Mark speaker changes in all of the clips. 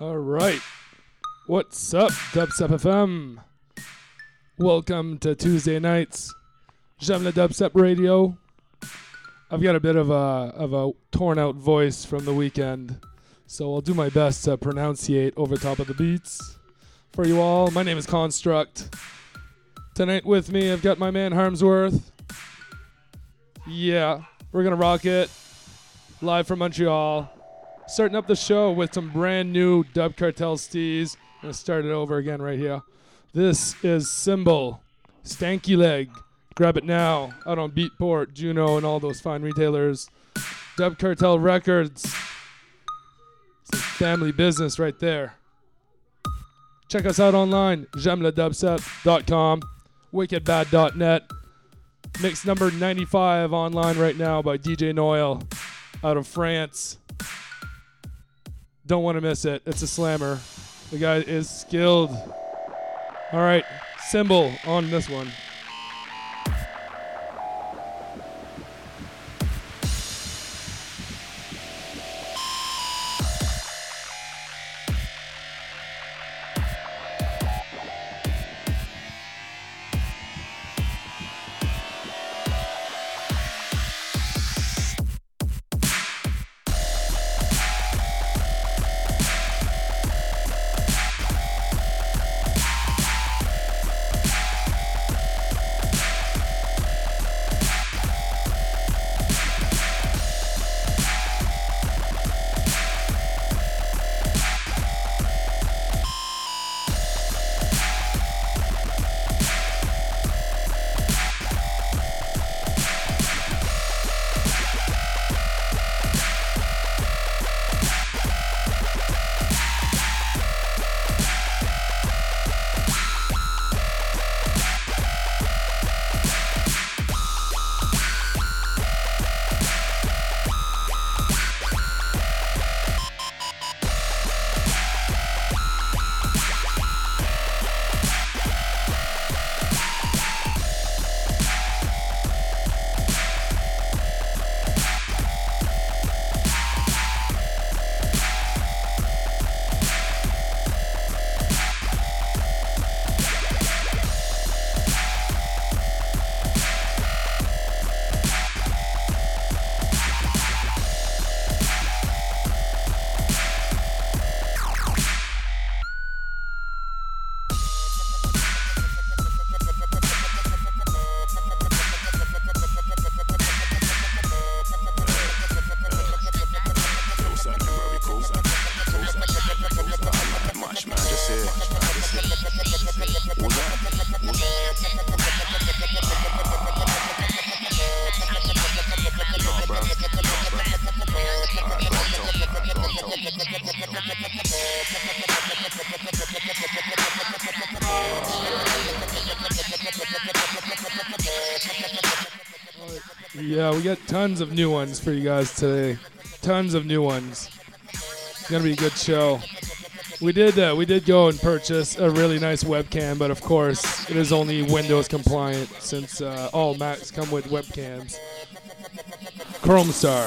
Speaker 1: All right. What's up, Dubstep FM? Welcome to Tuesday nights. J'aime le Dubstep Radio. I've got a bit of a of a torn out voice from the weekend, so I'll do my best to pronunciate over top of the beats for you all. My name is Construct. Tonight with me, I've got my man Harmsworth. Yeah, we're gonna rock it live from Montreal. Starting up the show with some brand new Dub Cartel stees. I'm gonna start it over again right here. This is Symbol, Stanky Leg. Grab it now out on Beatport, Juno, and all those fine retailers. Dub Cartel Records. It's family business right there. Check us out online, jamledubstep.com, wickedbad.net. Mix number 95 online right now by DJ Noel out of France. Don't want to miss it. It's a slammer. The guy is skilled. All right, symbol on this one. Ones for you guys today. Tons of new ones. It's gonna be a good show. We did uh, we did go and purchase a really nice webcam, but of course it is only Windows compliant since uh, all Macs come with webcams. Chrome Star.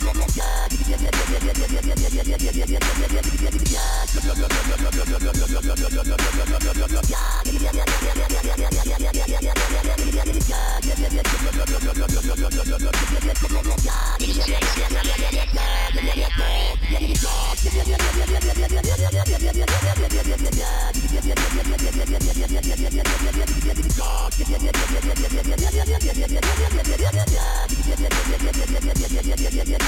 Speaker 2: yeah, yeah,
Speaker 1: yeah.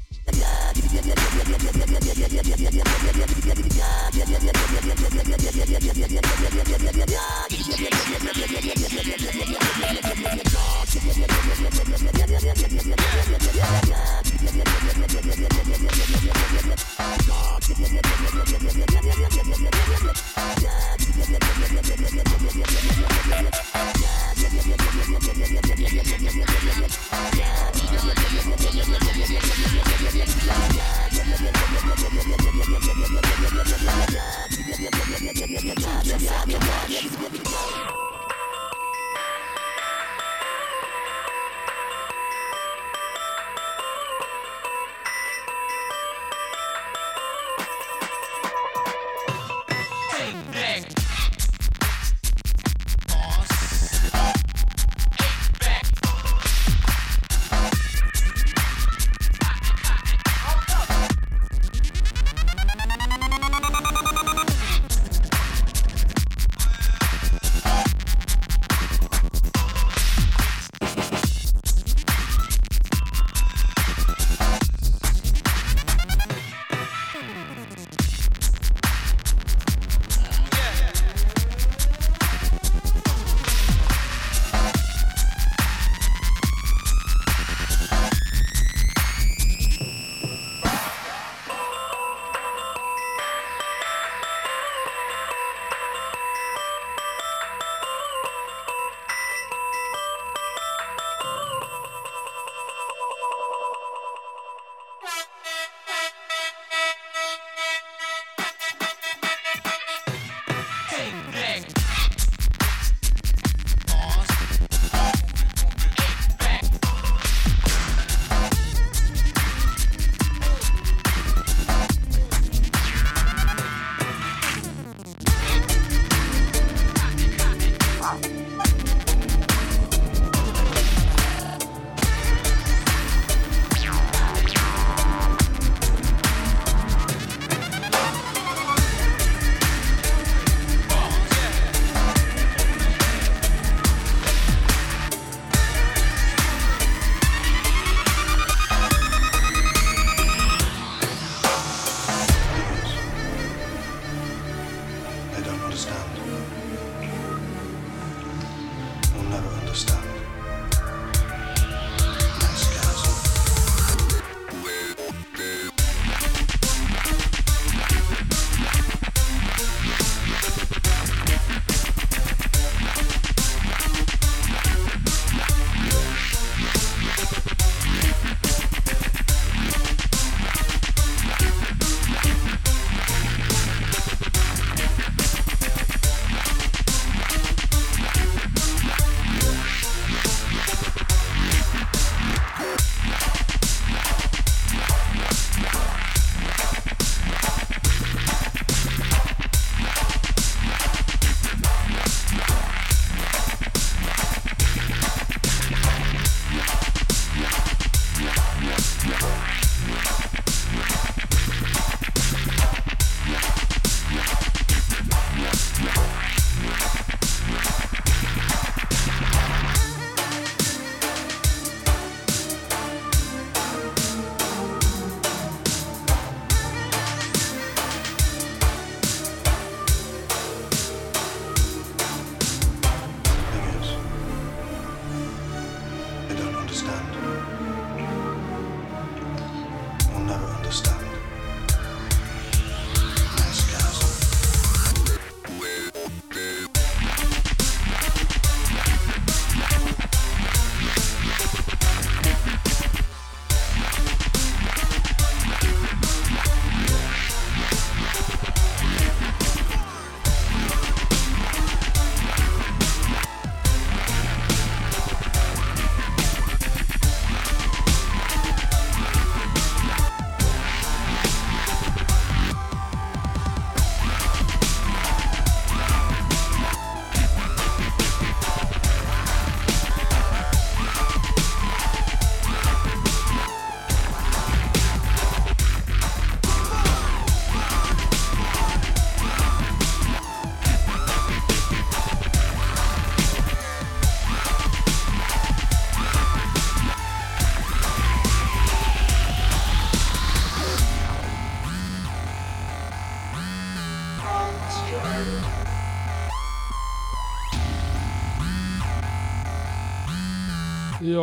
Speaker 1: Yeah. yeah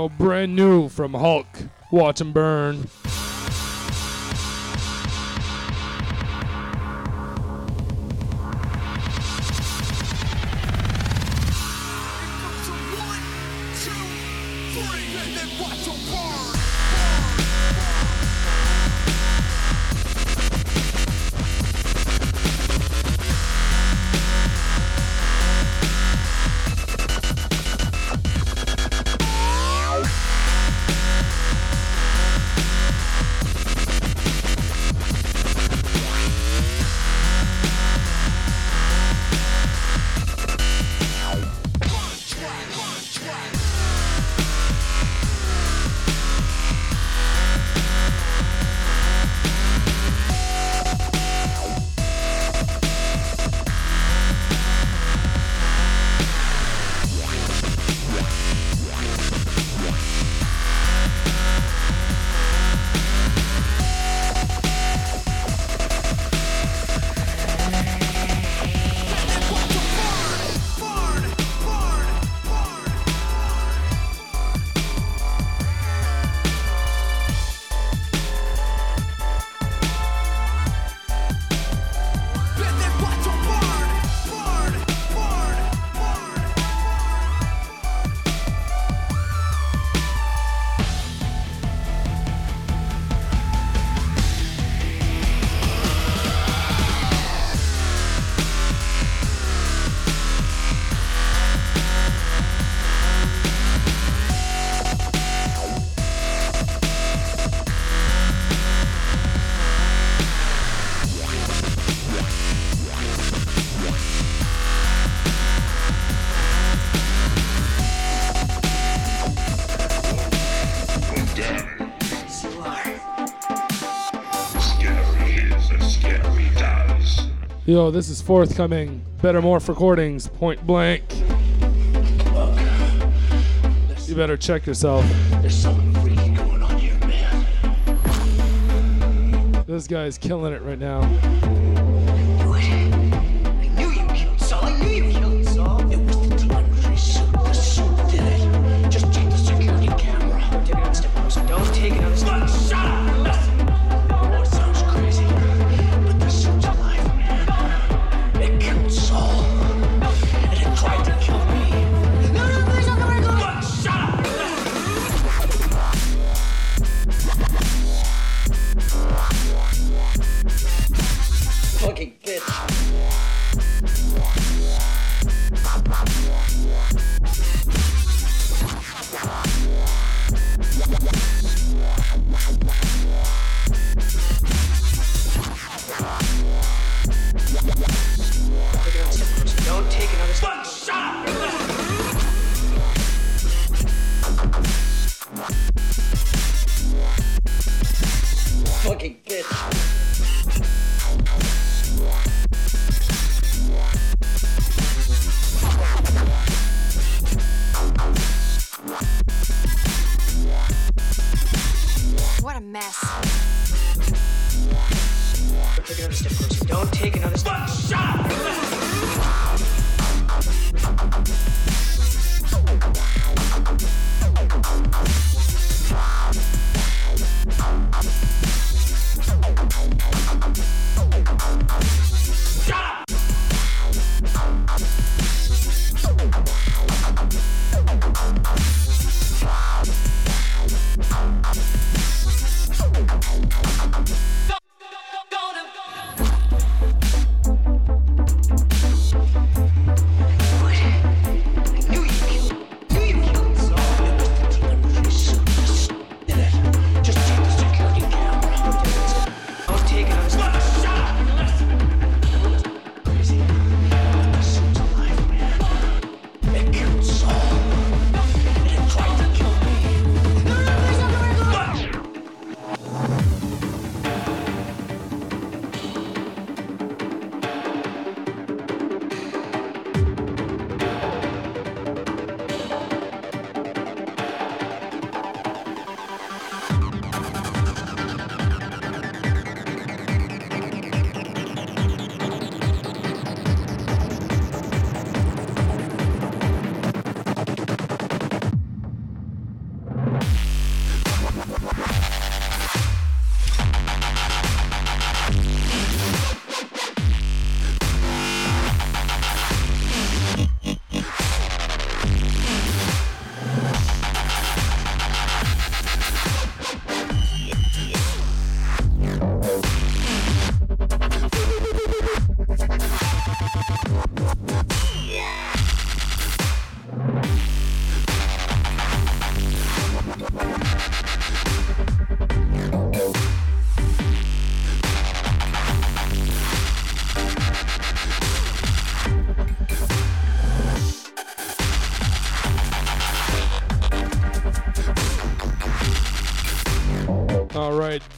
Speaker 2: brand new from Hulk. Watch 'em burn. Yo, this is forthcoming. Better Morph Recordings, point blank. You better check yourself.
Speaker 1: Here,
Speaker 2: this guy's killing it right now.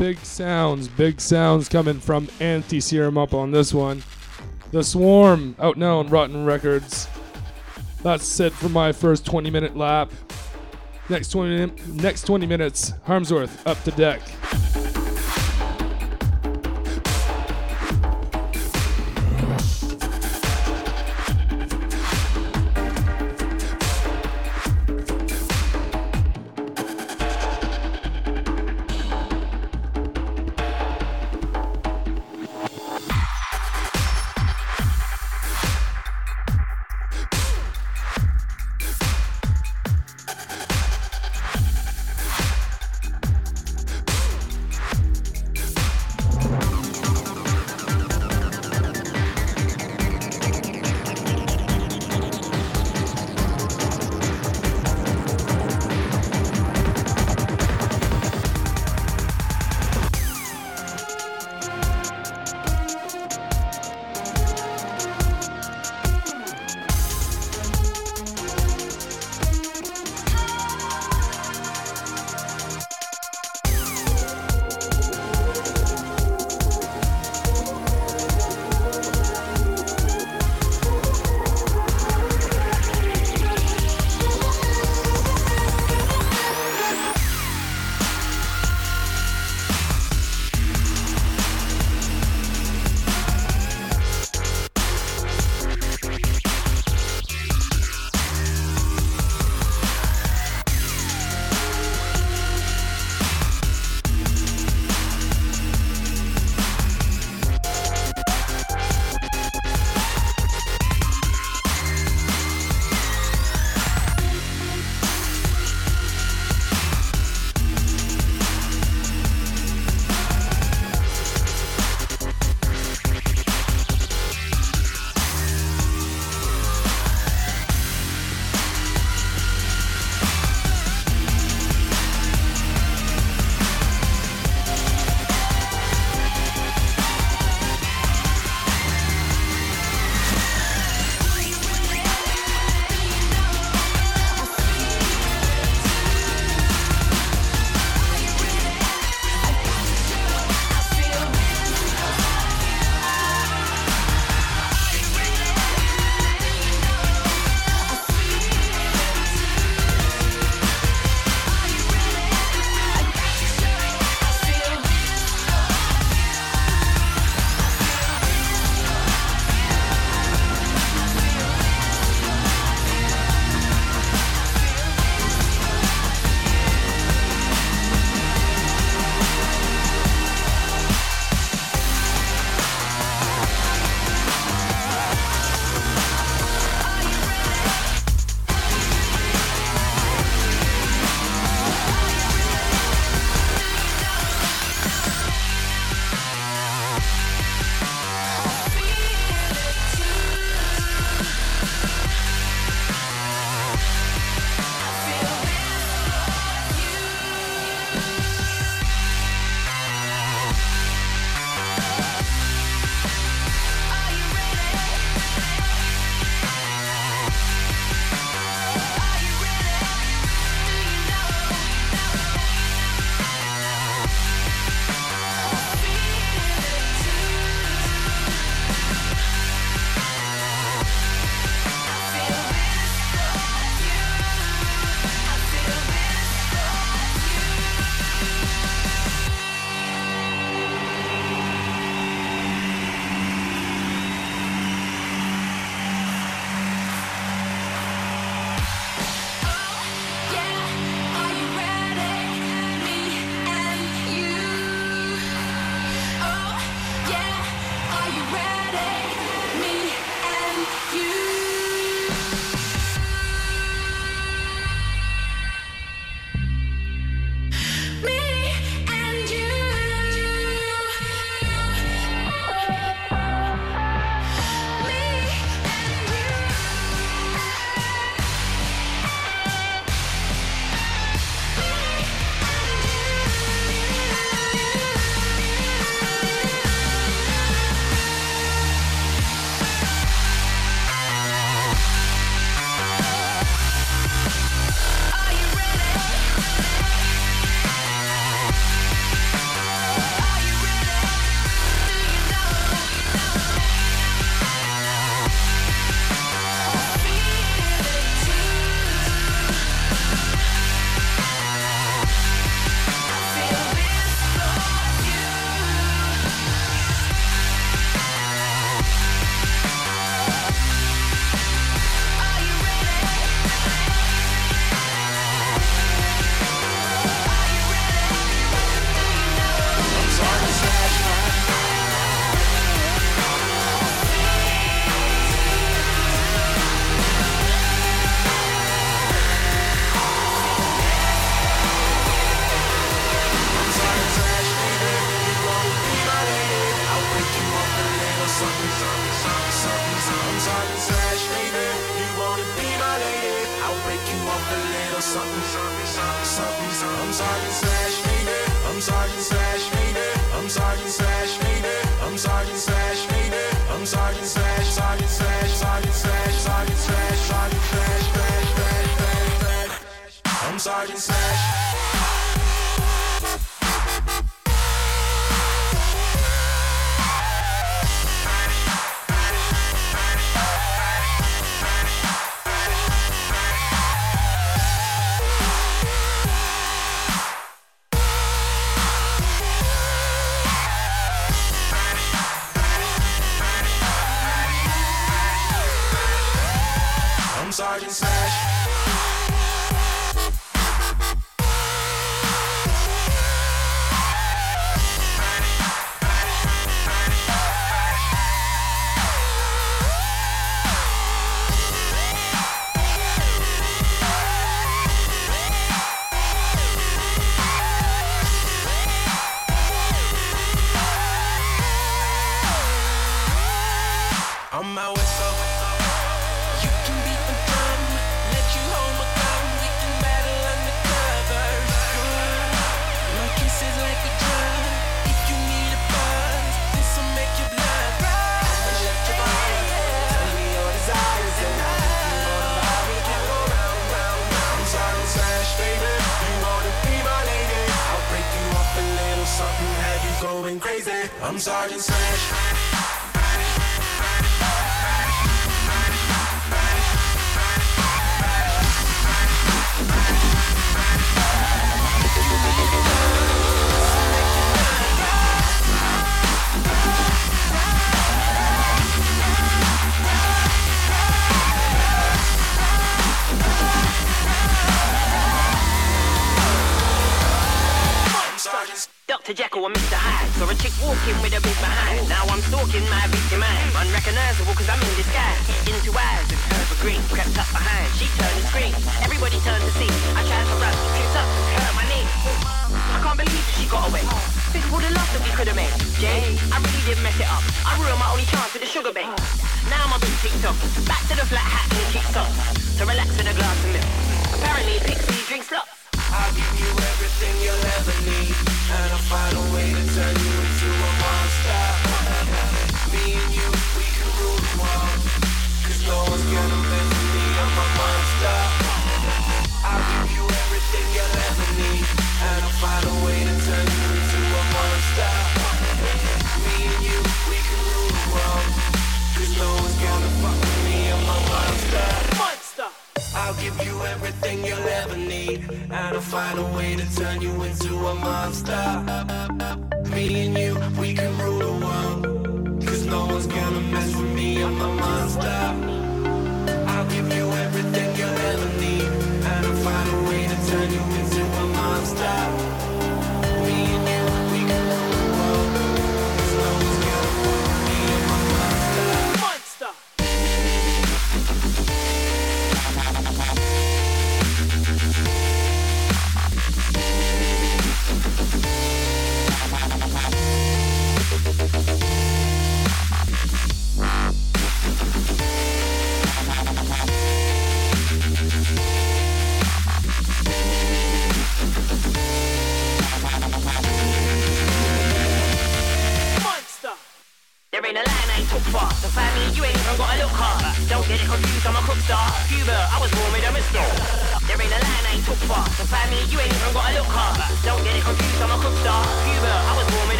Speaker 1: Big sounds, big sounds coming from Anti Serum up on this one. The Swarm out now on Rottun Records. That's it for my first 20 minute lap. Next 20 min- next 20 minutes, Harmsworth up to deck.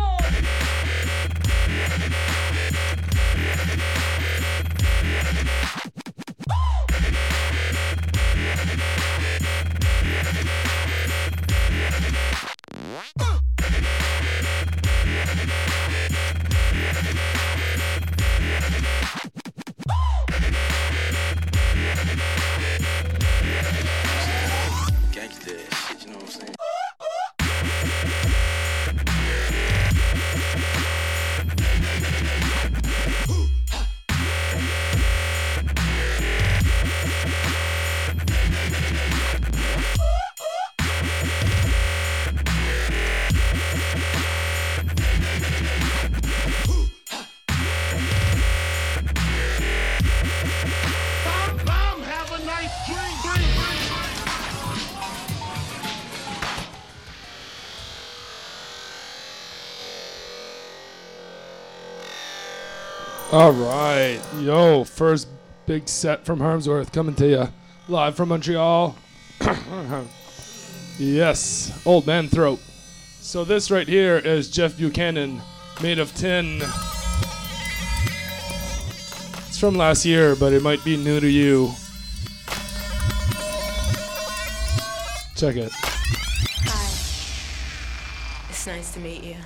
Speaker 1: vamos. right, yo, first big set from Harmsworth coming to you live from Montreal. yes, Old Man Throat. So this right here is Jeff Buchanan, made of tin. It's from last year, but it might be new to you. Check it.
Speaker 3: Hi. It's nice to meet you.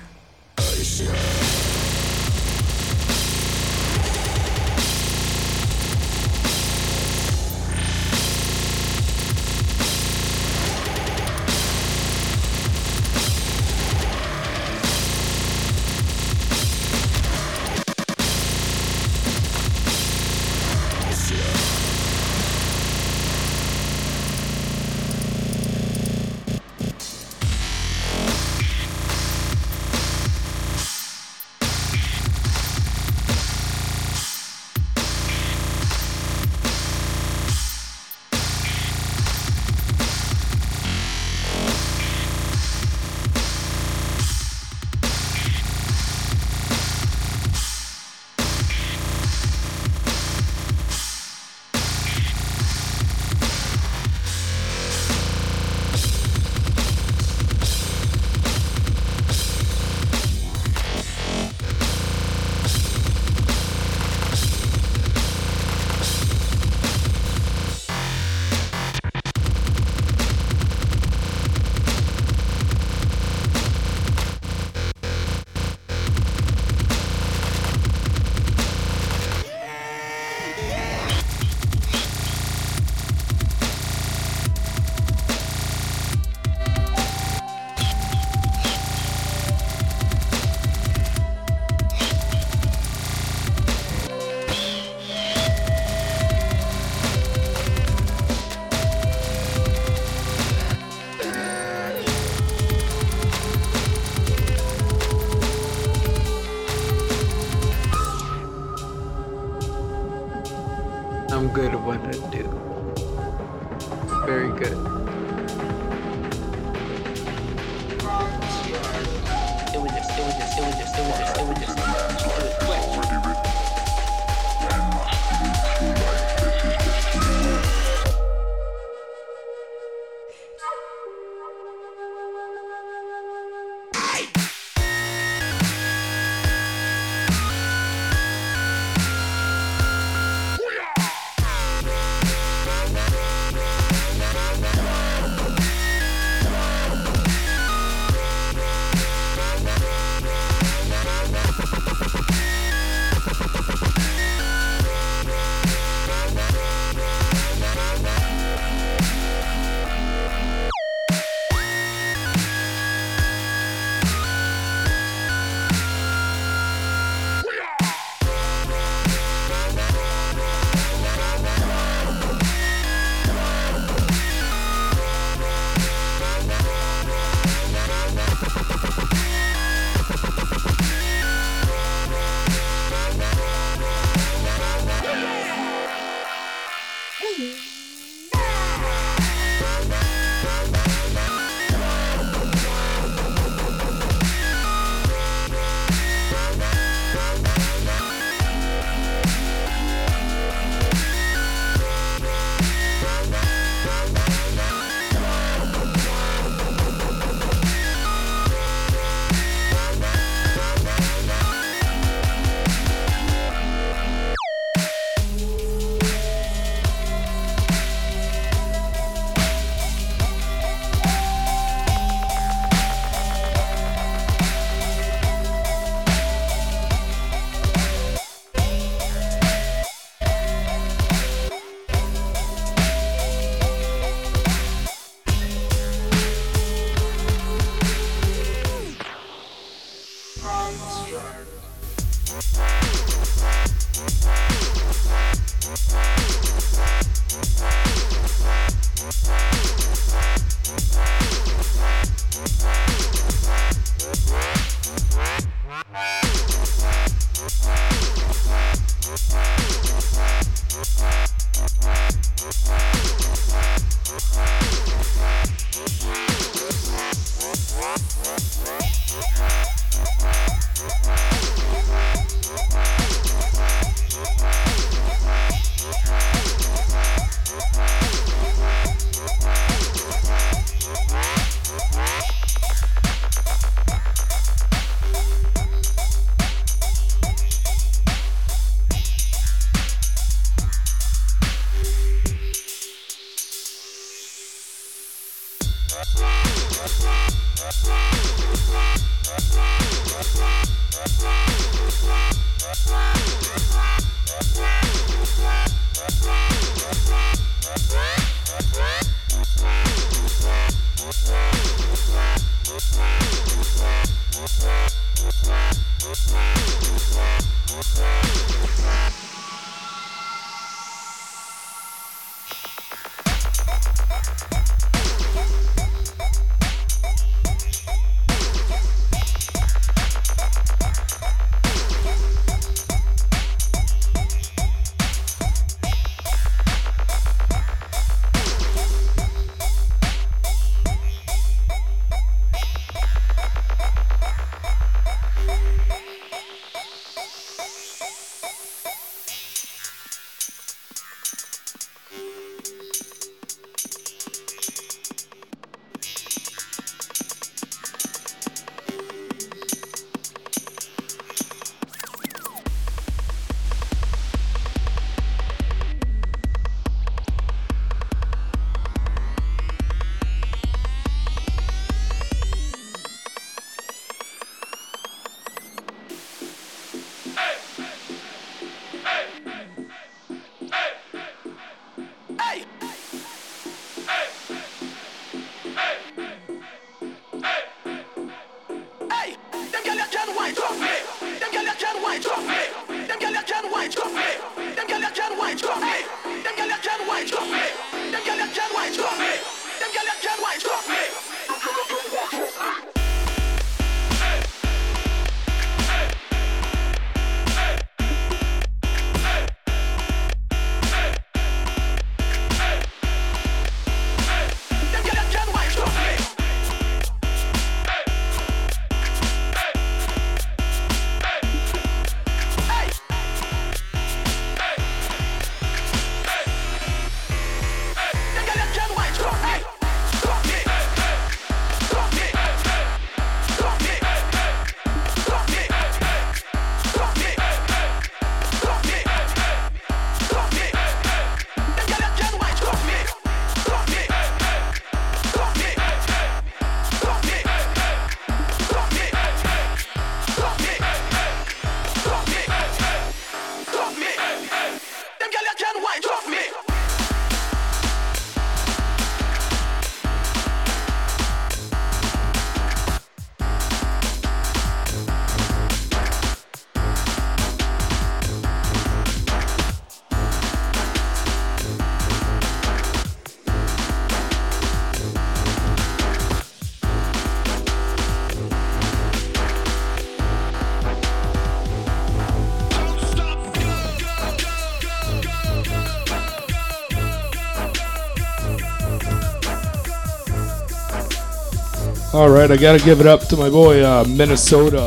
Speaker 1: All right, I gotta give it up to my boy uh, Minnesota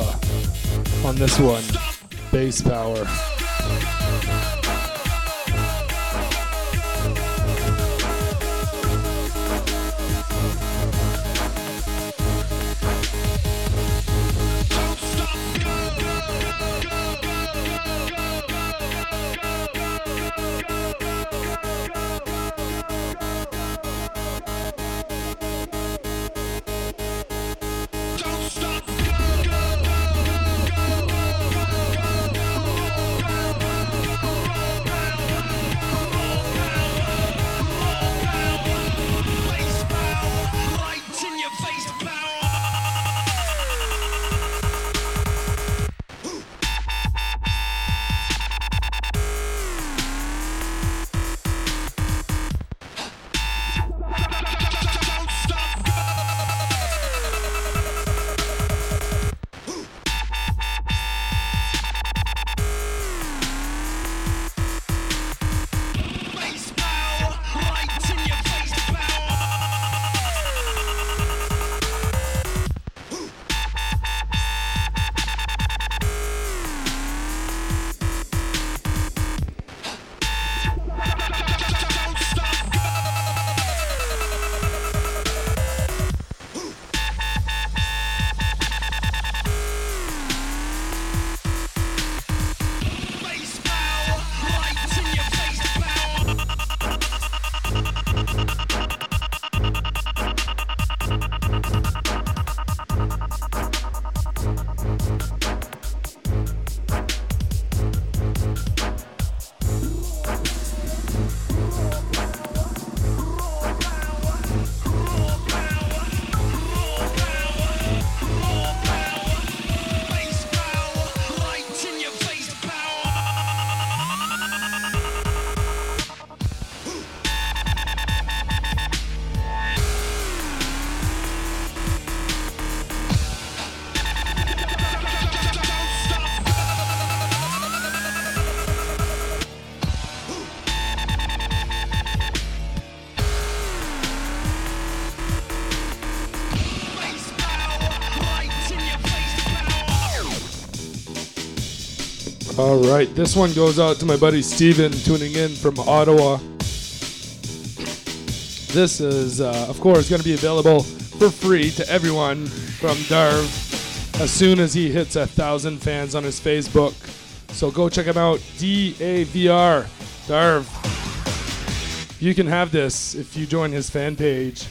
Speaker 1: on this one. Bass power. Right, this one goes out to my buddy Steven tuning in from Ottawa. This is, uh, of course, going to be available for free to everyone from Darv as soon as he hits a thousand fans on his Facebook. So go check him out, D A V R, Darv. You can have this if you join his fan page.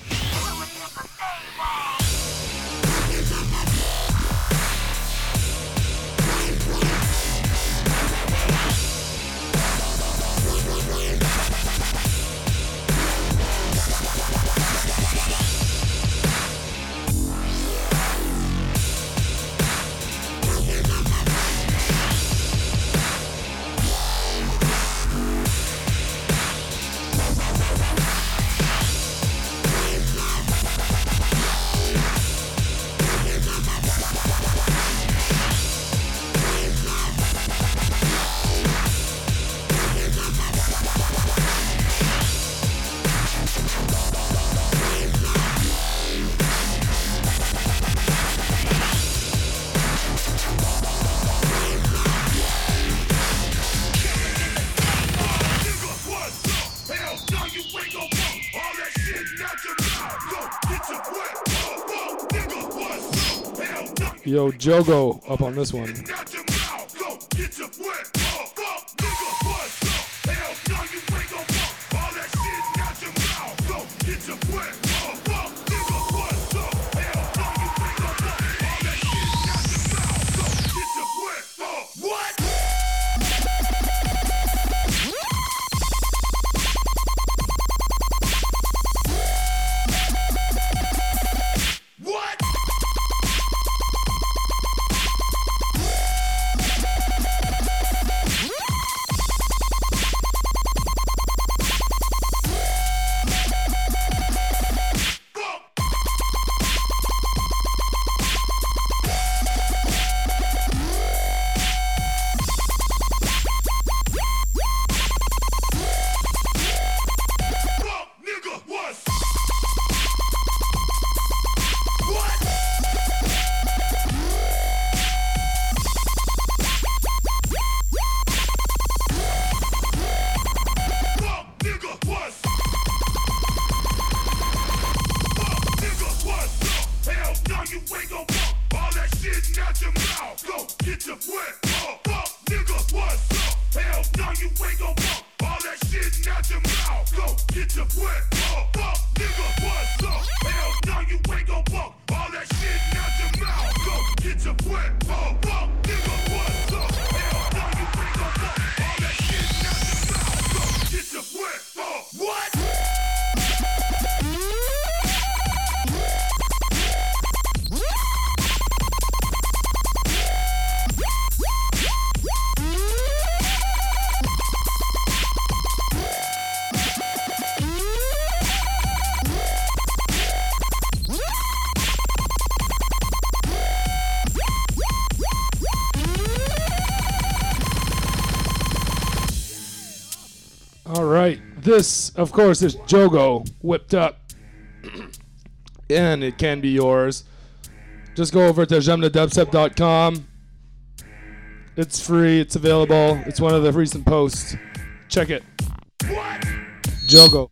Speaker 1: Jogo up on this one. this, of course, is Jogo whipped up, and it can be yours. Just go over to jemnadubstep.com. It's free. It's available. It's one of the recent posts. Check it.
Speaker 4: What?
Speaker 1: Jogo.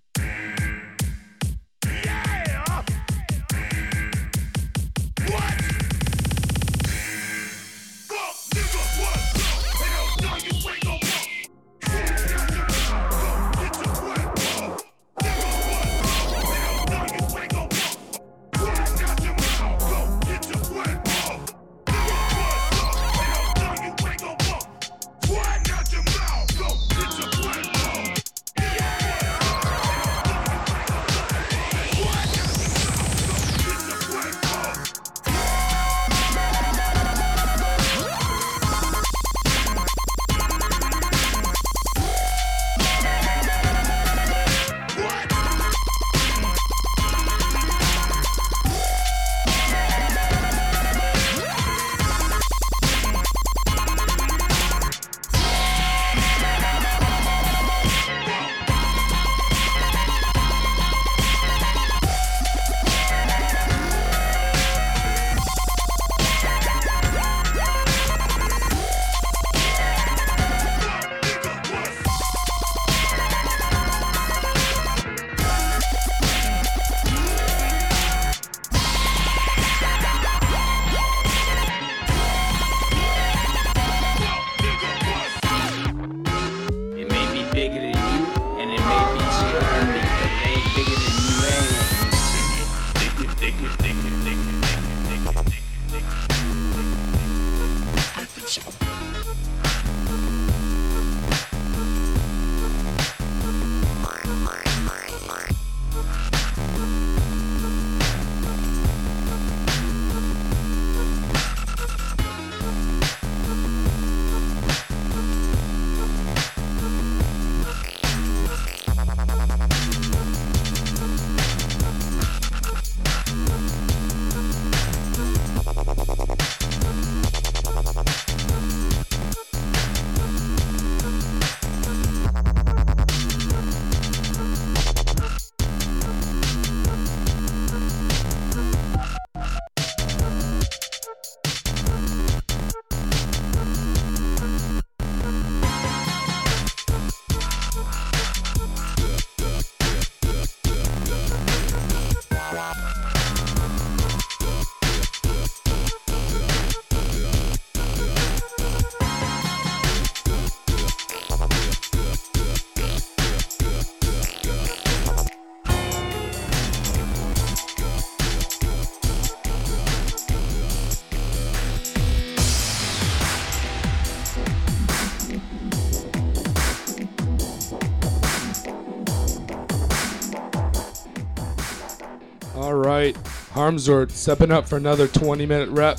Speaker 1: Harmsort stepping up for another 20 minute rep.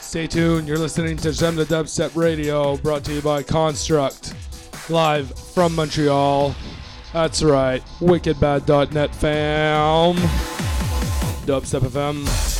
Speaker 1: Stay tuned, you're listening to Gem the Dubstep Radio, brought to you by Construct, live from Montreal. That's right, wickedbad.net fam. Dubstep FM.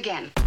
Speaker 5: Again.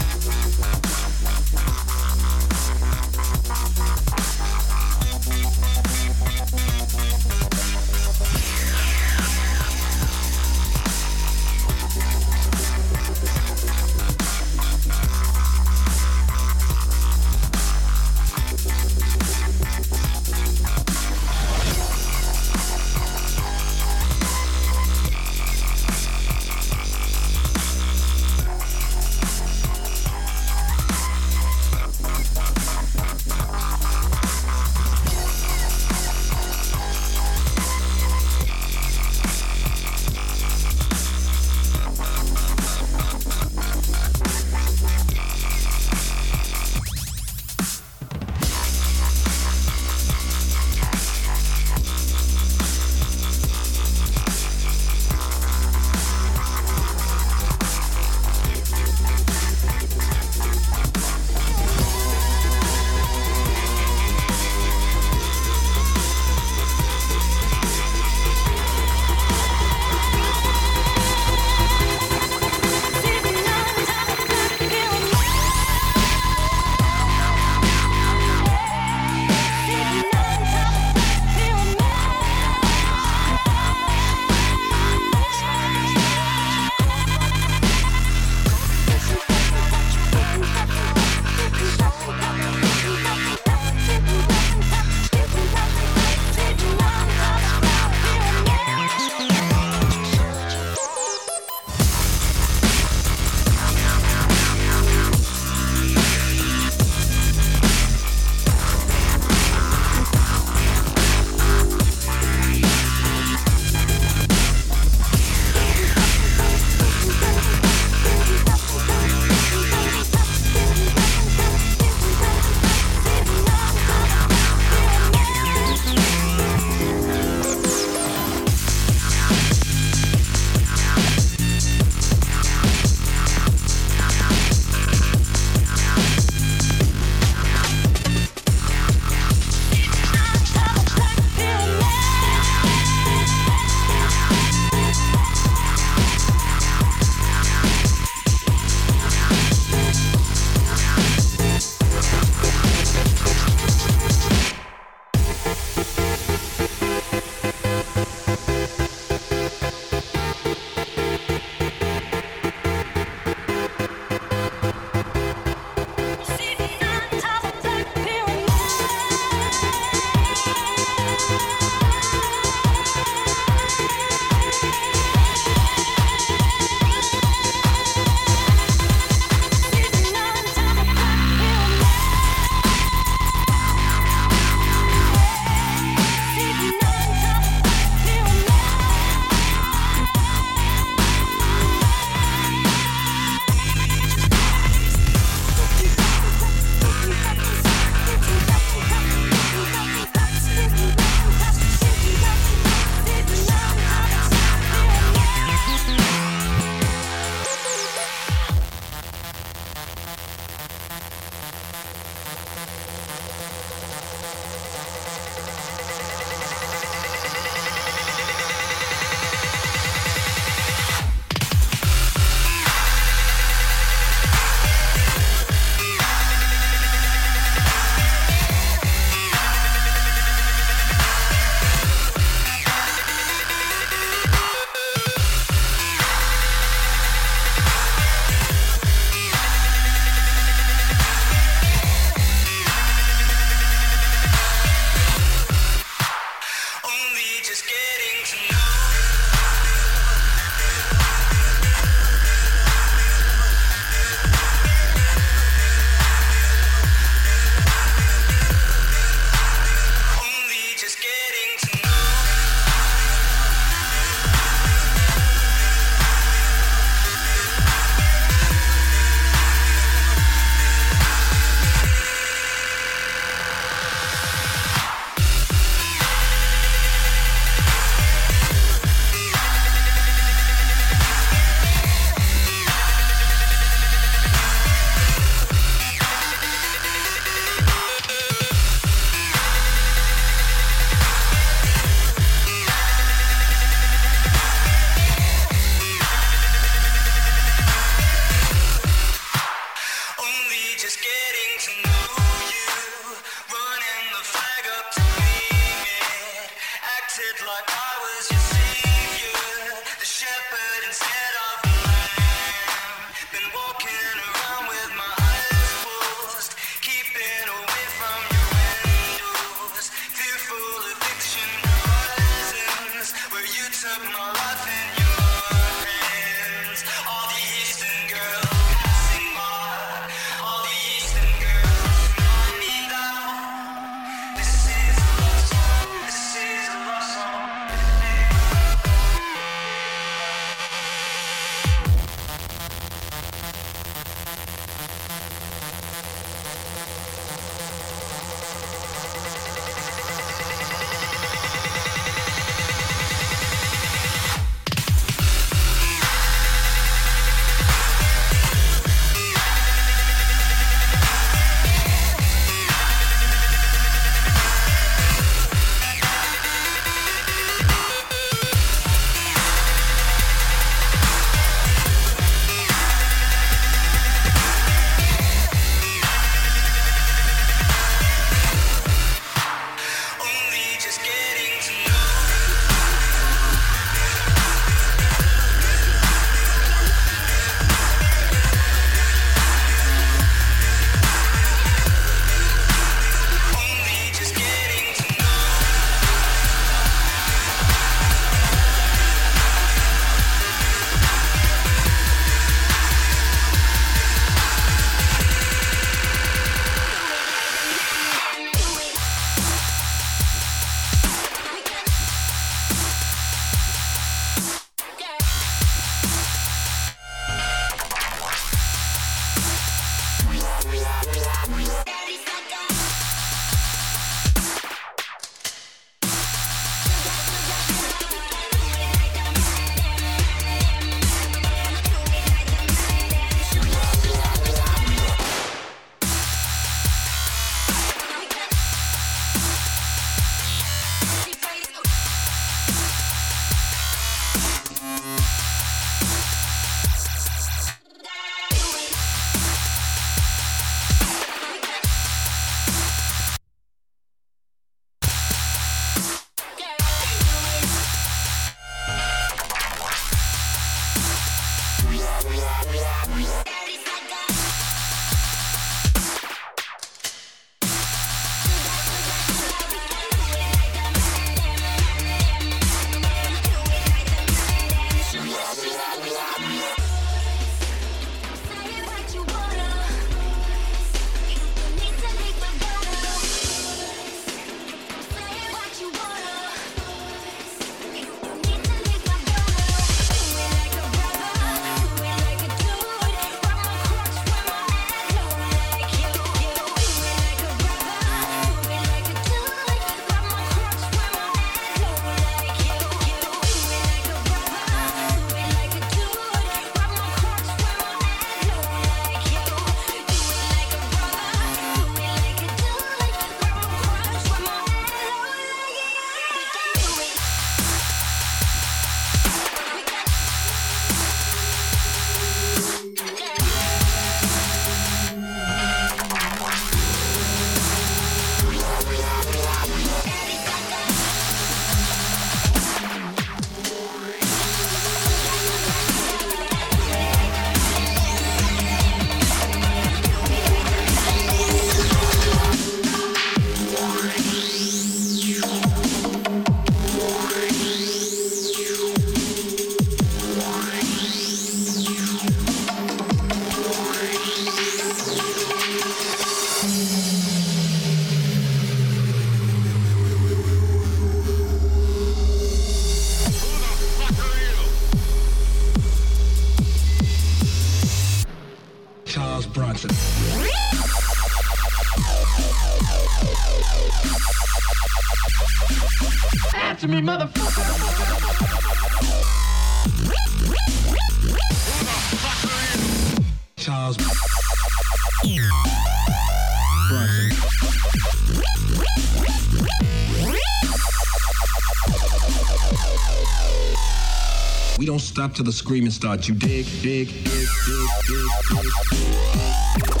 Speaker 6: Don't till the screaming starts. You dig, dig, dig, dig, dig, dig, dig.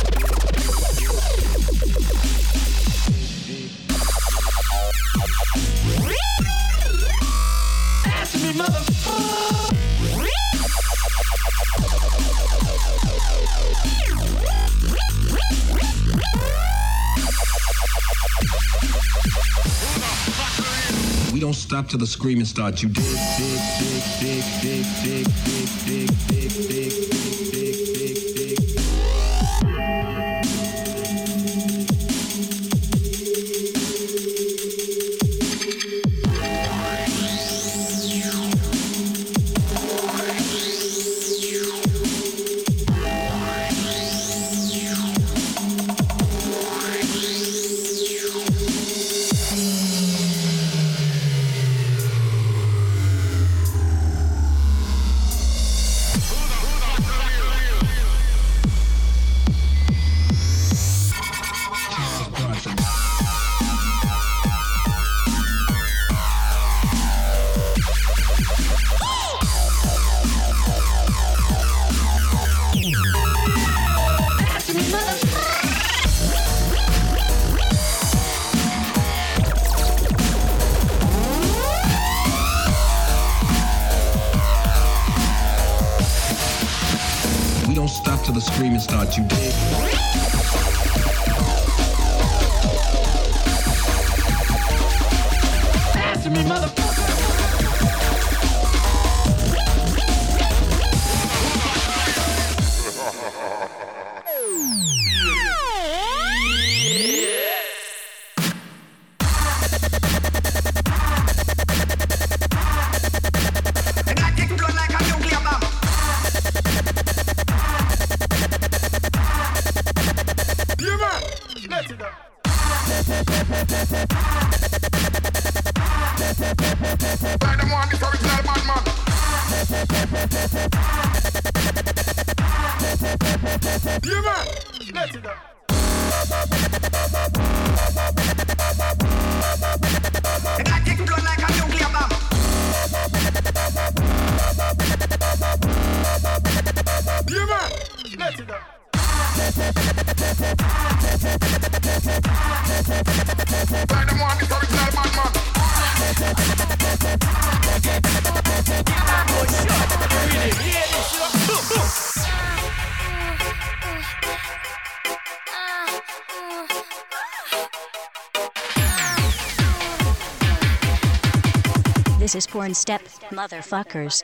Speaker 6: up to the screaming start. You dig, dig, dig, dig, dig, dig, dig, dig. We don't stop till the screaming starts, you dig?
Speaker 7: Answer me, motherfucker!
Speaker 8: porn step motherfuckers.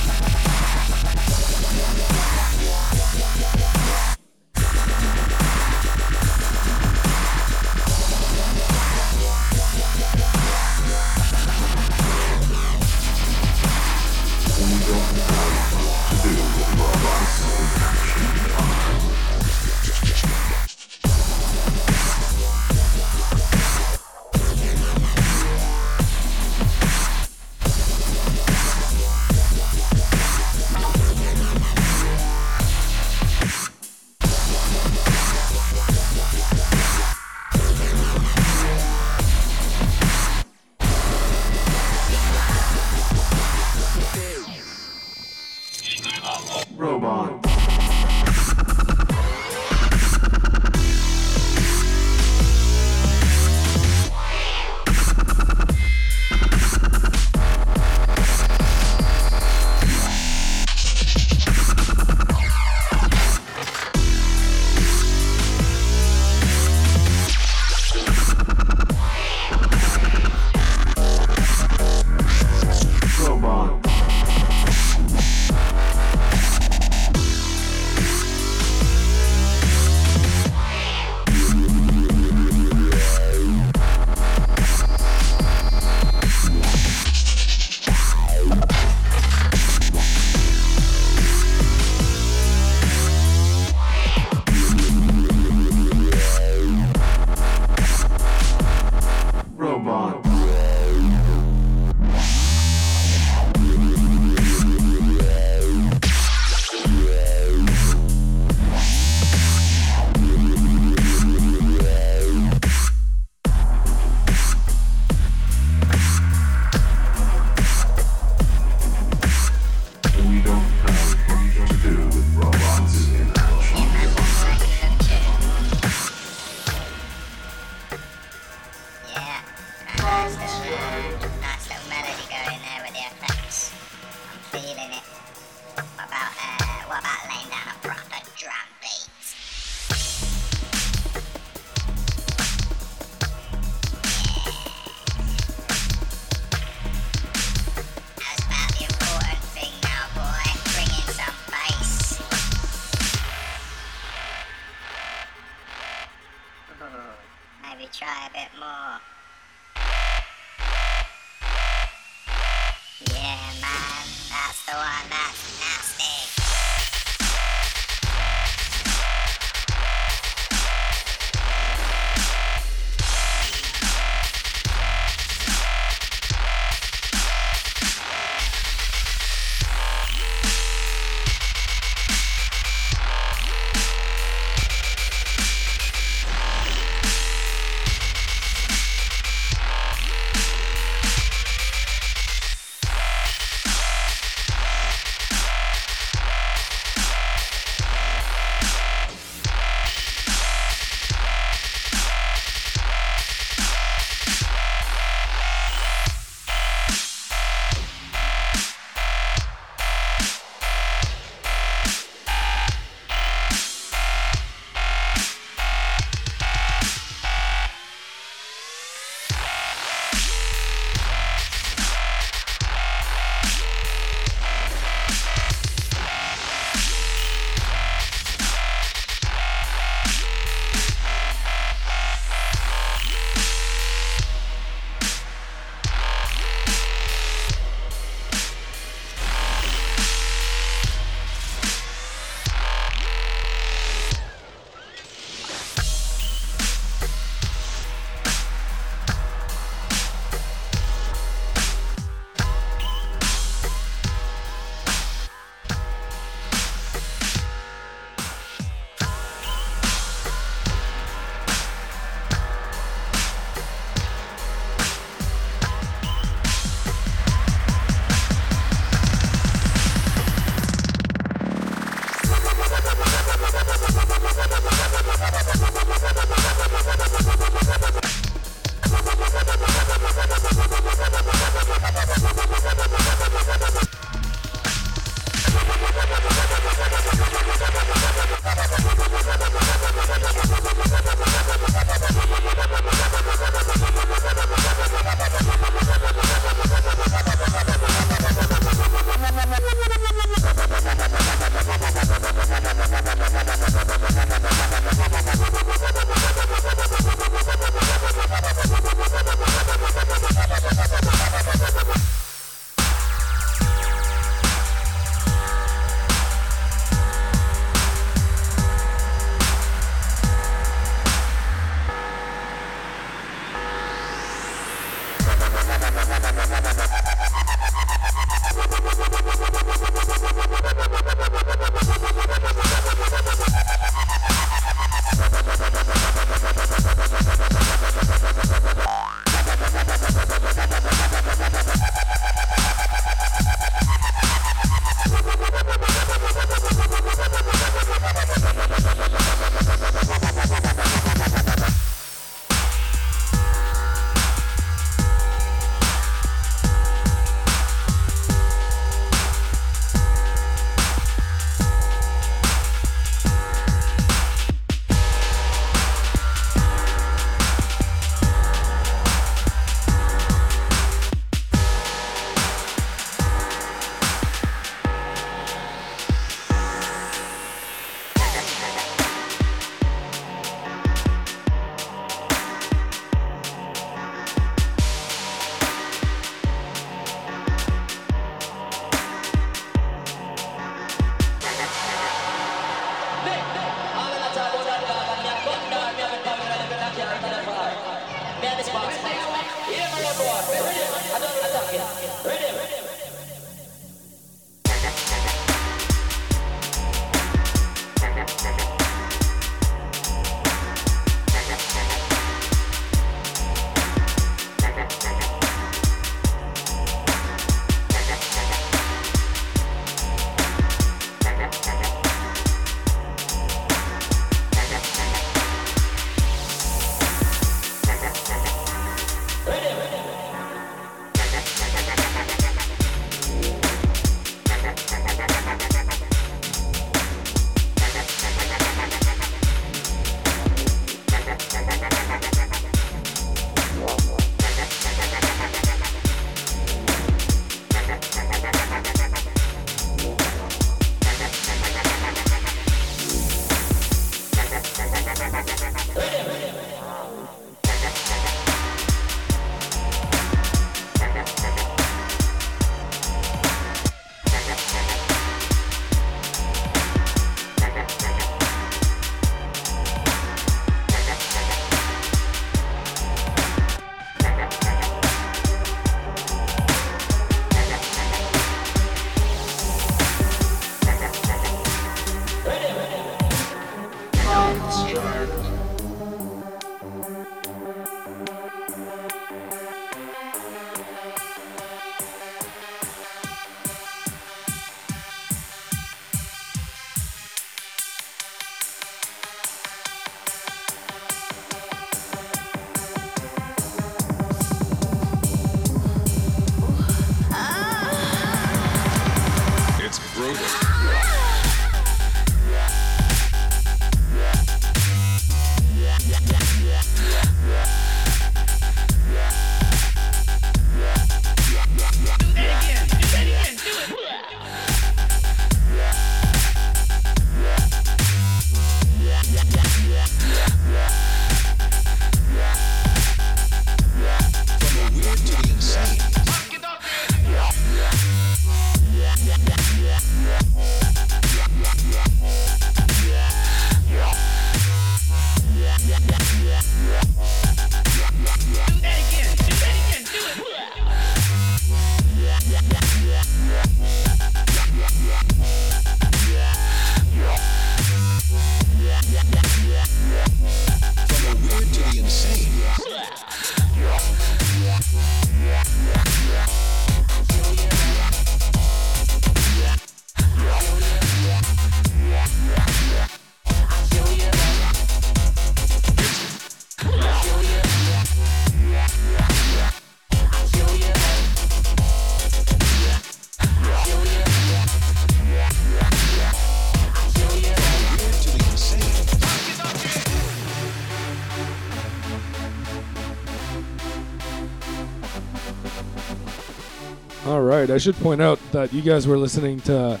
Speaker 1: Right. I should point out that you guys were listening to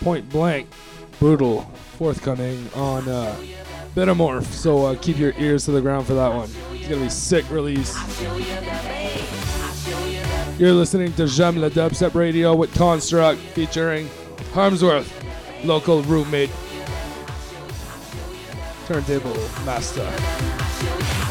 Speaker 1: Point Blank, Brutal, forthcoming on uh. So uh, keep your ears to the ground for that one. It's gonna be sick release. You're listening to J'aime la Dubstep Radio with Construct featuring Harmsworth, local roommate, turntable master.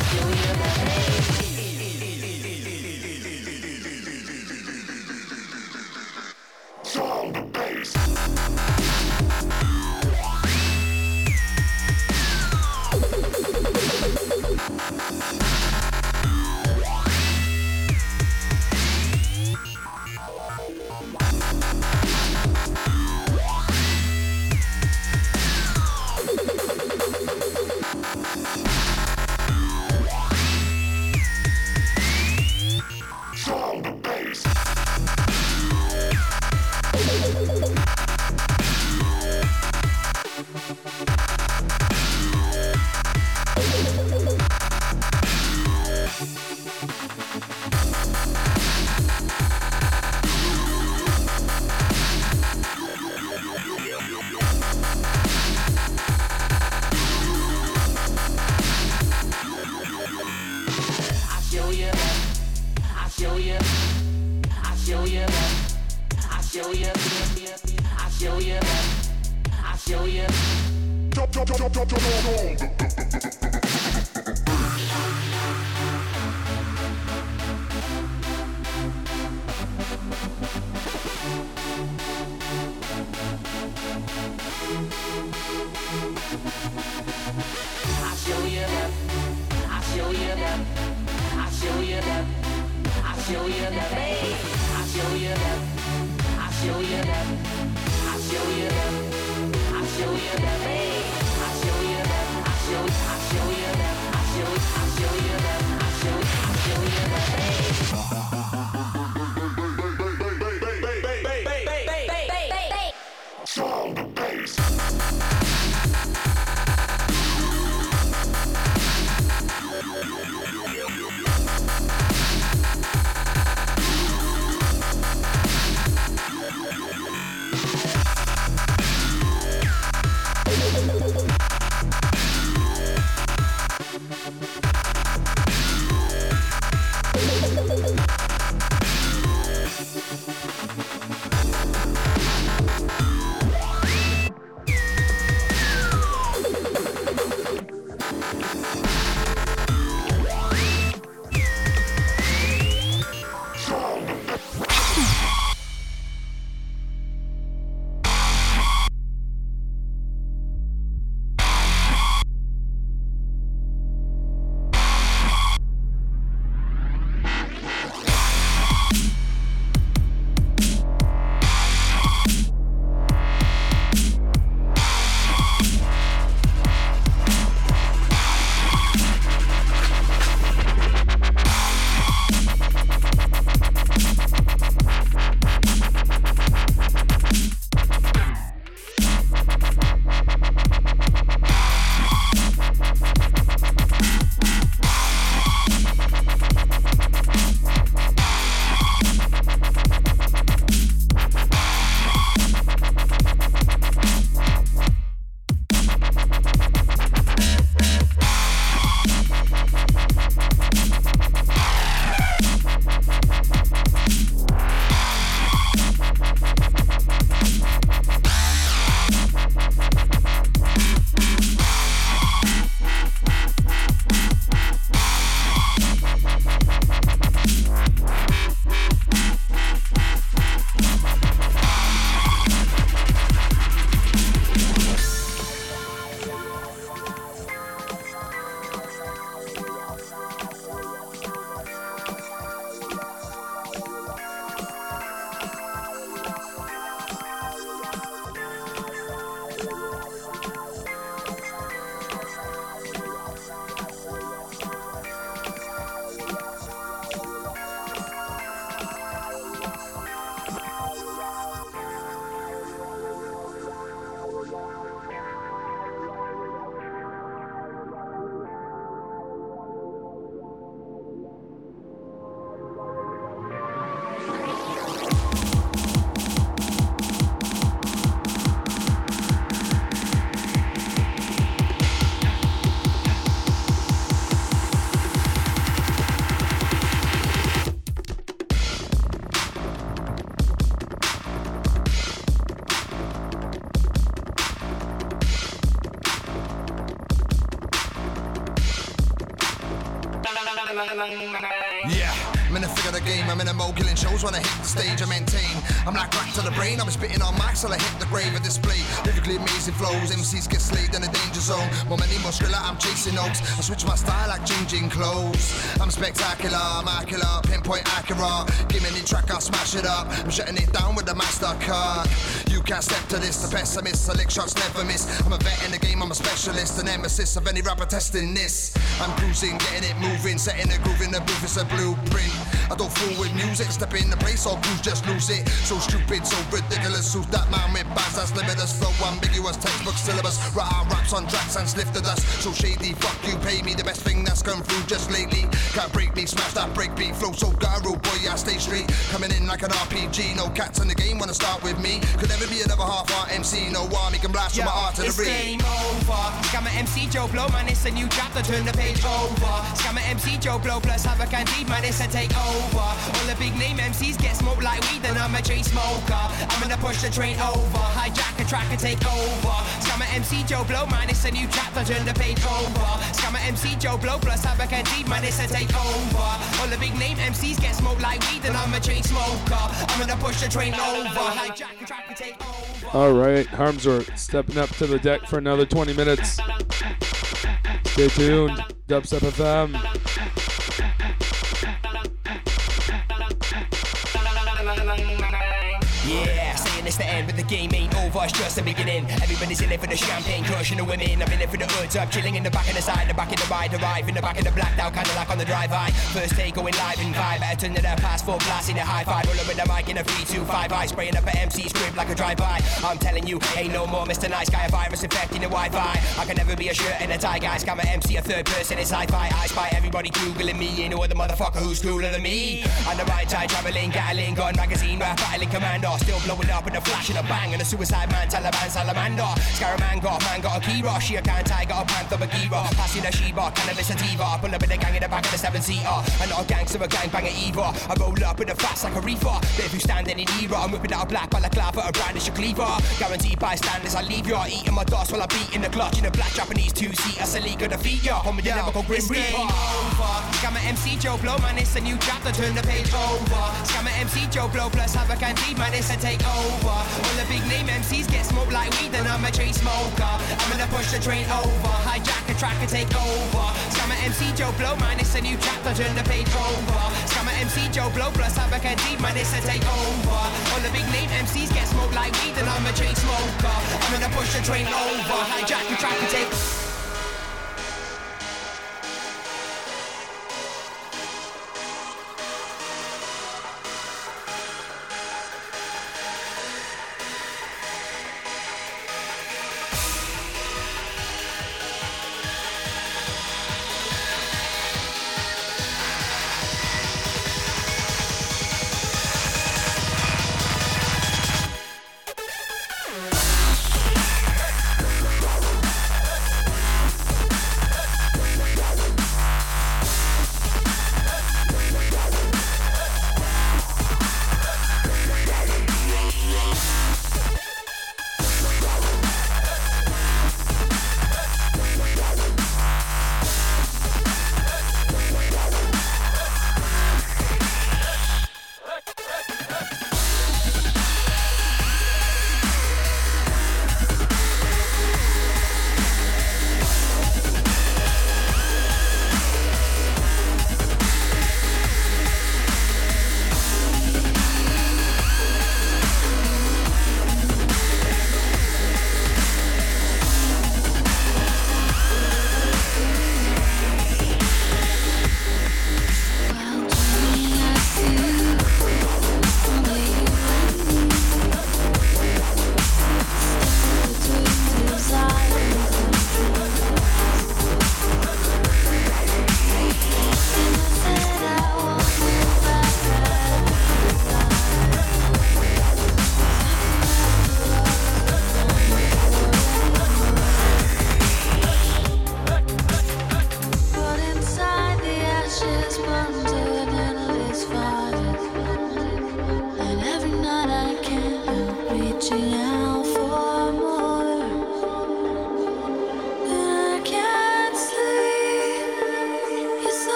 Speaker 9: When I hit the stage. I maintain. I'm like crack to the brain. I'm spitting on mics till I hit the grave of display. Lyrically amazing flows. MCs get slayed in the danger zone. More money, more skrilla. I'm chasing notes. I switch my style like changing clothes. I'm spectacular. I'm accurate. Pinpoint accurate. Give me the track, I'll smash it up. I'm shutting it down with the master card. You can't step to this. The pessimist. I lick shots, never miss. I'm a vet in the game. I'm a specialist. An nemesis of any rapper testing this. I'm cruising, getting it moving, setting the groove in the booth. It's a blueprint. I don't fool with music, step in the place or cruise, just lose it. So stupid, so ridiculous. Who's that man with bars that's limitless? Flow ambiguous, textbook syllabus. Write our raps on tracks and sniff the dust. So shady, fuck you, pay me the best thing that's come through just lately. Can't break me, smash that break beat. Flow so garo, boy, I stay straight. Coming in like an RPG. No cats in the game wanna start with me. Could never be another half art MC. No army can blast from my art to the
Speaker 10: it's game over. Scammer MC Joe Blow, man, it's a new chapter. Turn the page over. Scammer MC Joe Blow plus have a canteen, man, it's a takeover. All the big name MCs get smoked like weed, and I'm a chain smoker. I'm gonna push the train over, hijack a track and take over. Scammer MC Joe Blow, man, it's a new chapter. Turn the page over. Scammer MC Joe Blow plus have a canteen, man, it's a takeover. All the big name MCs get smoked like weed, and I'm a chain smoker. I'm gonna push the train over, hijack a track and take over.
Speaker 1: All right, Harmsworth stepping up to the deck for another 20 minutes. Stay tuned. Dubstep FM.
Speaker 10: Game ain't over, it's just the beginning. Everybody's in it for the champagne, crushing the women. I'm in it for the hoods up, chilling in the back of the side, the back of the ride, arrive in the back of the blacked out, kinda like on the drive-by. First take going live in five, better turn to the past four, blasting the high five, rolling with the mic in a 3 2 5 I spraying up at MC script like a drive-by. I'm telling you, ain't no more Mr. Nice Guy, a virus infecting the Wi-Fi. I can never be a shirt and a tie guy, scam a MC, a third person in sci-fi. I spy everybody googling me, ain't no other motherfucker who's cooler than me. On the right side, traveling, Gatling, gun magazine, rap battling commander, still blowing up with a flash and a bang, and a suicide man, Taliban salamander. Scaramanga, man got a key she a can tie, got a panther, Bagheera. Passing a Sheba, cannabis sativa, pull up in the gang in the back of the seven seater. I'm not a gangster, a gangbanger either. I roll up in the fast like a reefer. But if you stand in an era, I'm whipping out a black balaclava, a brandish a cleaver. Guaranteed bystanders, I leave ya. Eating my dust while I beat in the clutch in a black Japanese two-seater. Saliga defeat ya. Home with the lyrical grim reaper. over. Scammer MC Joe Blow, man, it's a new chapter, turn the page over. Scammer MC Joe Blow plus have a canteen, man, it's a takeover. All the big name MCs get smoked like weed, and I'm a chain smoker. I'm gonna push the train over, hijack a track and take over. Scammer MC Joe Blow, man, it's a new chapter, turn the page over. Scammer MC Joe Blow plus have a canteen, man, it's a takeover. All the big name MCs get smoked like weed, and I'm a chain smoker. I'm gonna push the train over, hijack a track and take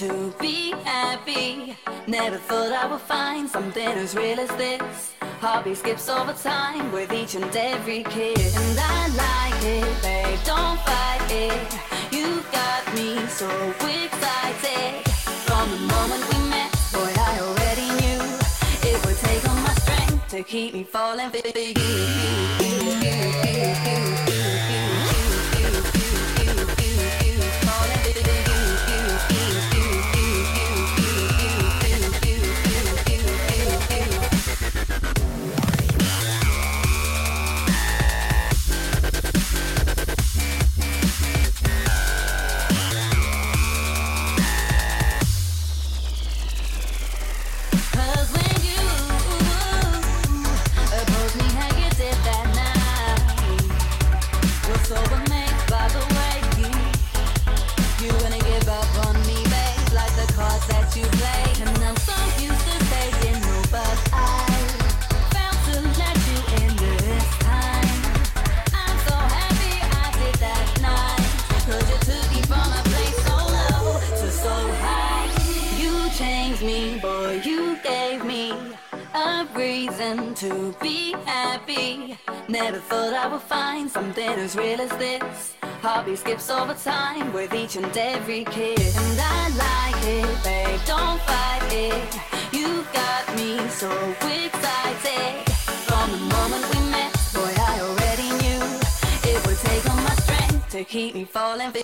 Speaker 11: to be happy. Never thought I would find something as real as this. Heartbeat skips over time with each and every kiss. And I like it, babe, don't fight it. You got me so excited. From the moment we met, boy, I already knew it would take all my strength to keep me falling for Cause as real as this. Heartbeat skips over time with each and every kiss. And I like it, babe, don't fight it. You got me so excited. From the moment we met, boy, I already knew it would take all my strength to keep me falling for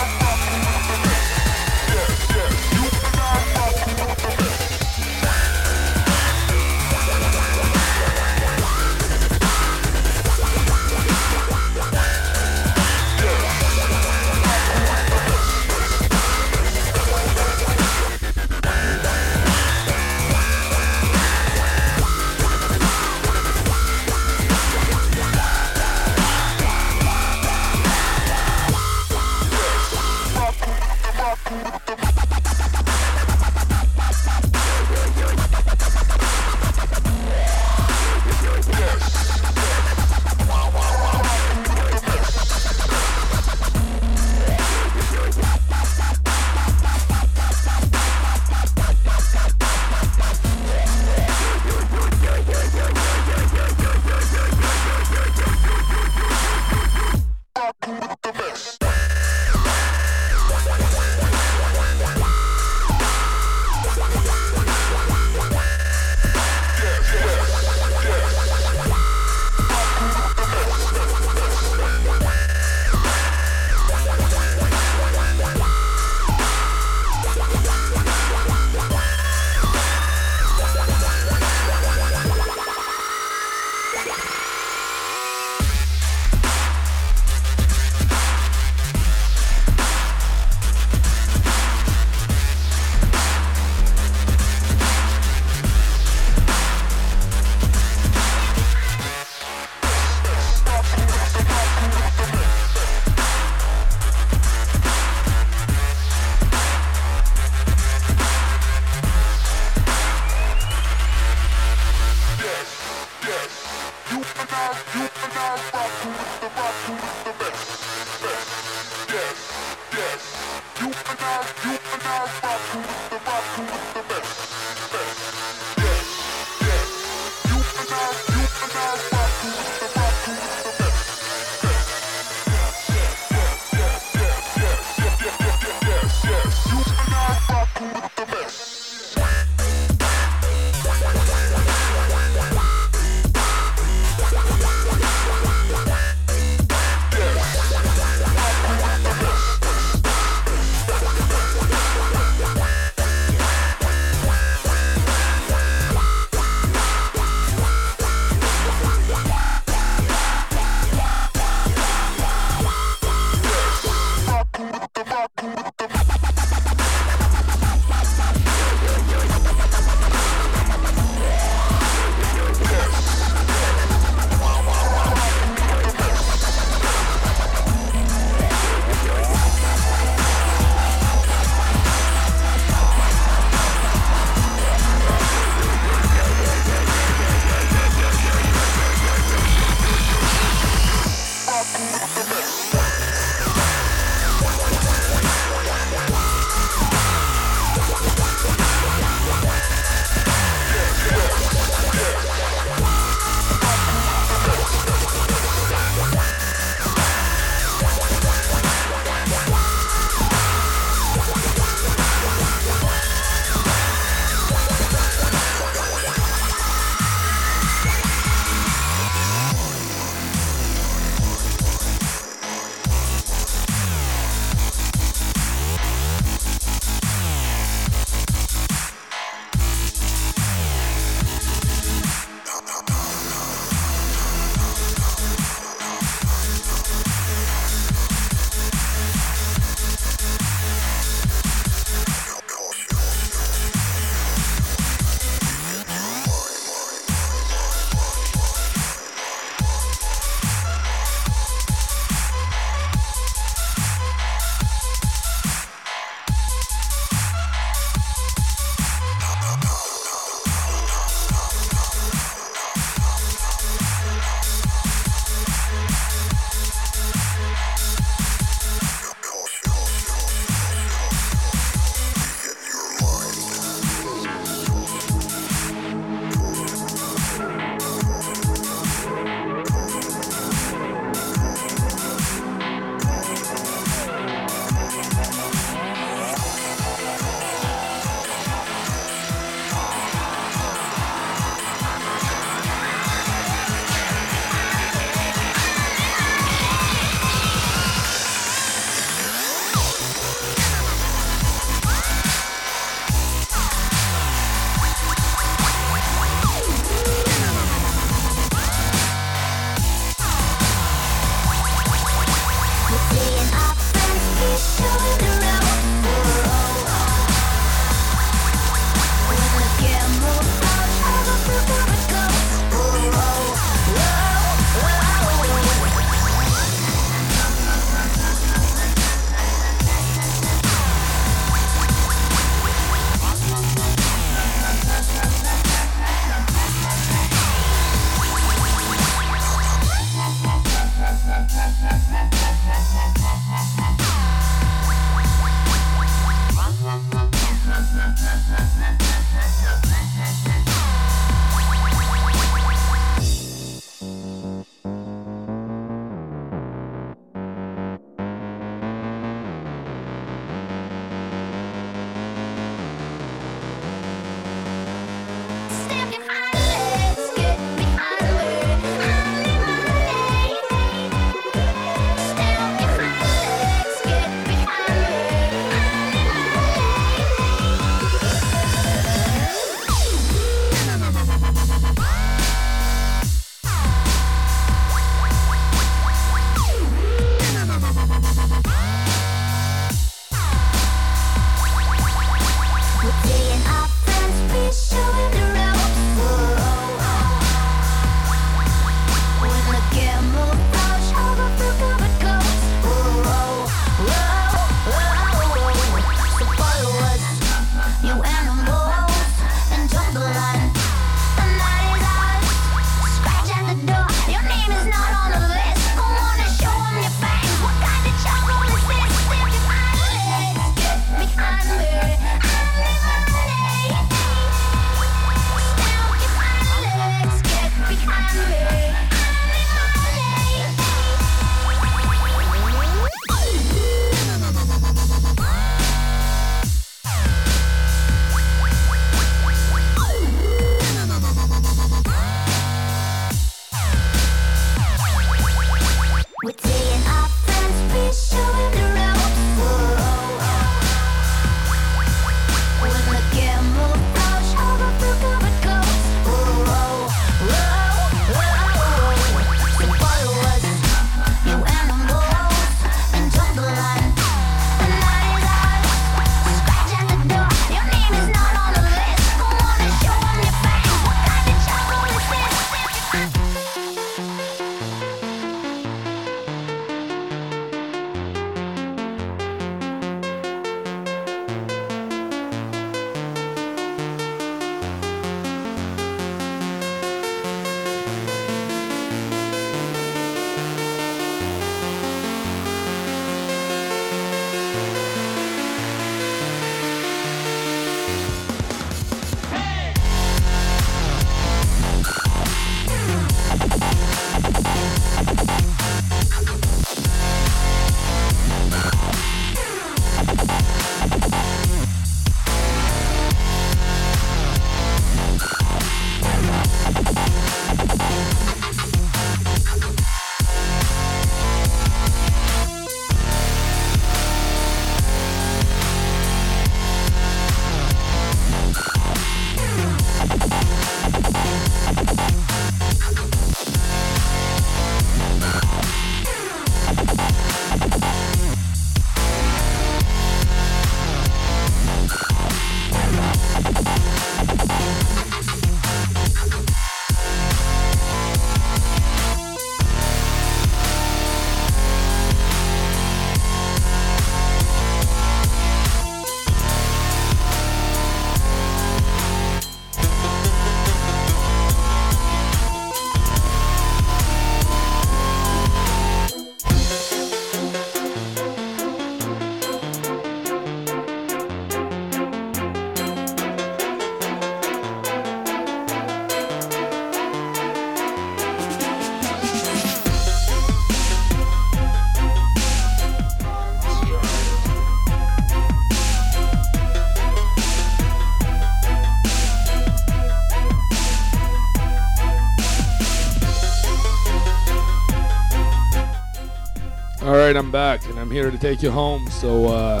Speaker 1: right, I'm back, and I'm here to take you home. So uh,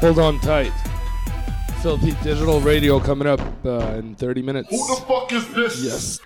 Speaker 1: hold on tight. Filthy Digital Radio coming up uh, in 30 minutes.
Speaker 4: Who the fuck is this?
Speaker 1: Yes.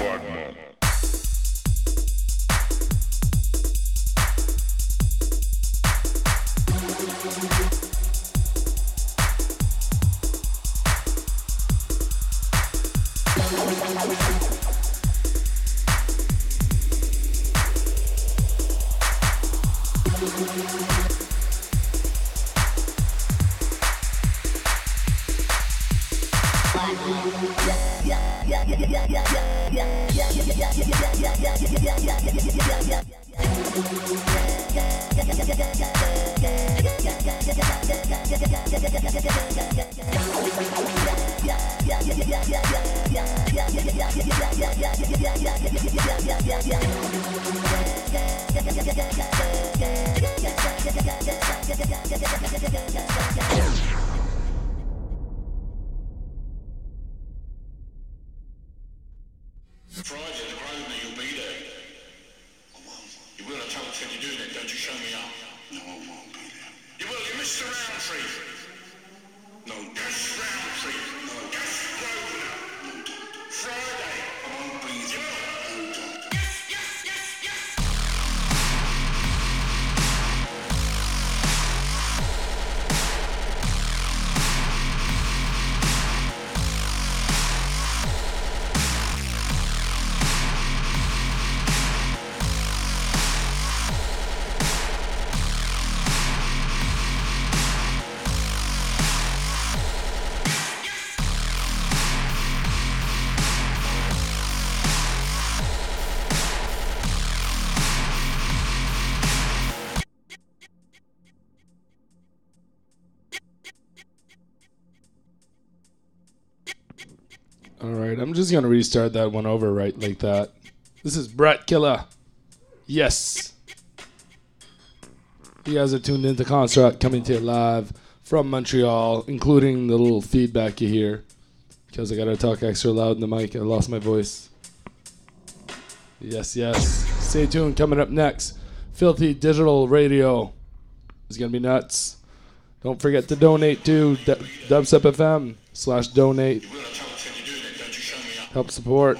Speaker 4: Friday,
Speaker 1: just gonna restart that one over right like that. This is Brett Killer. Yes. You guys are tuned into Construct coming to you live from Montreal, including the little feedback you hear. Because I gotta talk extra loud in the mic. I lost my voice. Yes, yes. Stay tuned. Coming up next, Filthy Digital Radio is gonna be nuts. Don't forget to donate to D- Dubstep FM slash donate. Help support.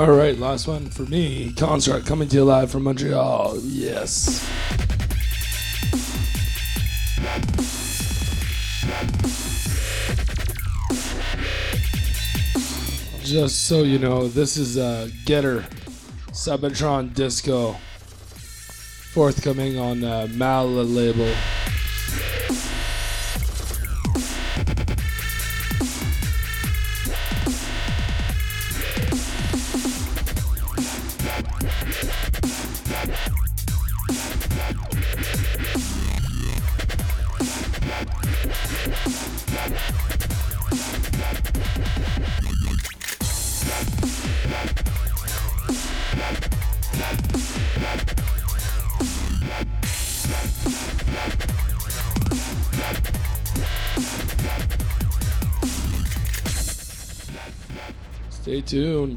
Speaker 1: All right, last one for me. Construct coming to you live from Montreal. Yes. Just so you know, this is uh, Getter Cybertron Disco, forthcoming on Mala label.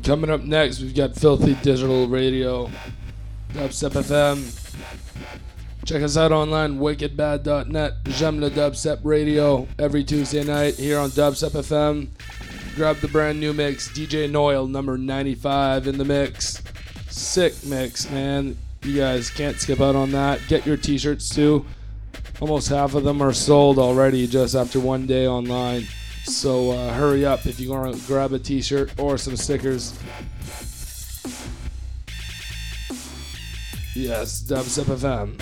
Speaker 1: Coming up next, we've got Filthy Digital Radio, Dubstep FM. Check us out online, wickedbad.net. J'aime le Dubstep Radio every Tuesday night here on Dubstep FM. Grab the brand new mix, DJ Noyle, number 95 in the mix. Sick mix, man. You guys can't skip out on that. Get your t shirts too. Almost half of them are sold already just after one day online. So uh, hurry up if you want to grab a t-shirt or some stickers. Yes, Dubstep FM.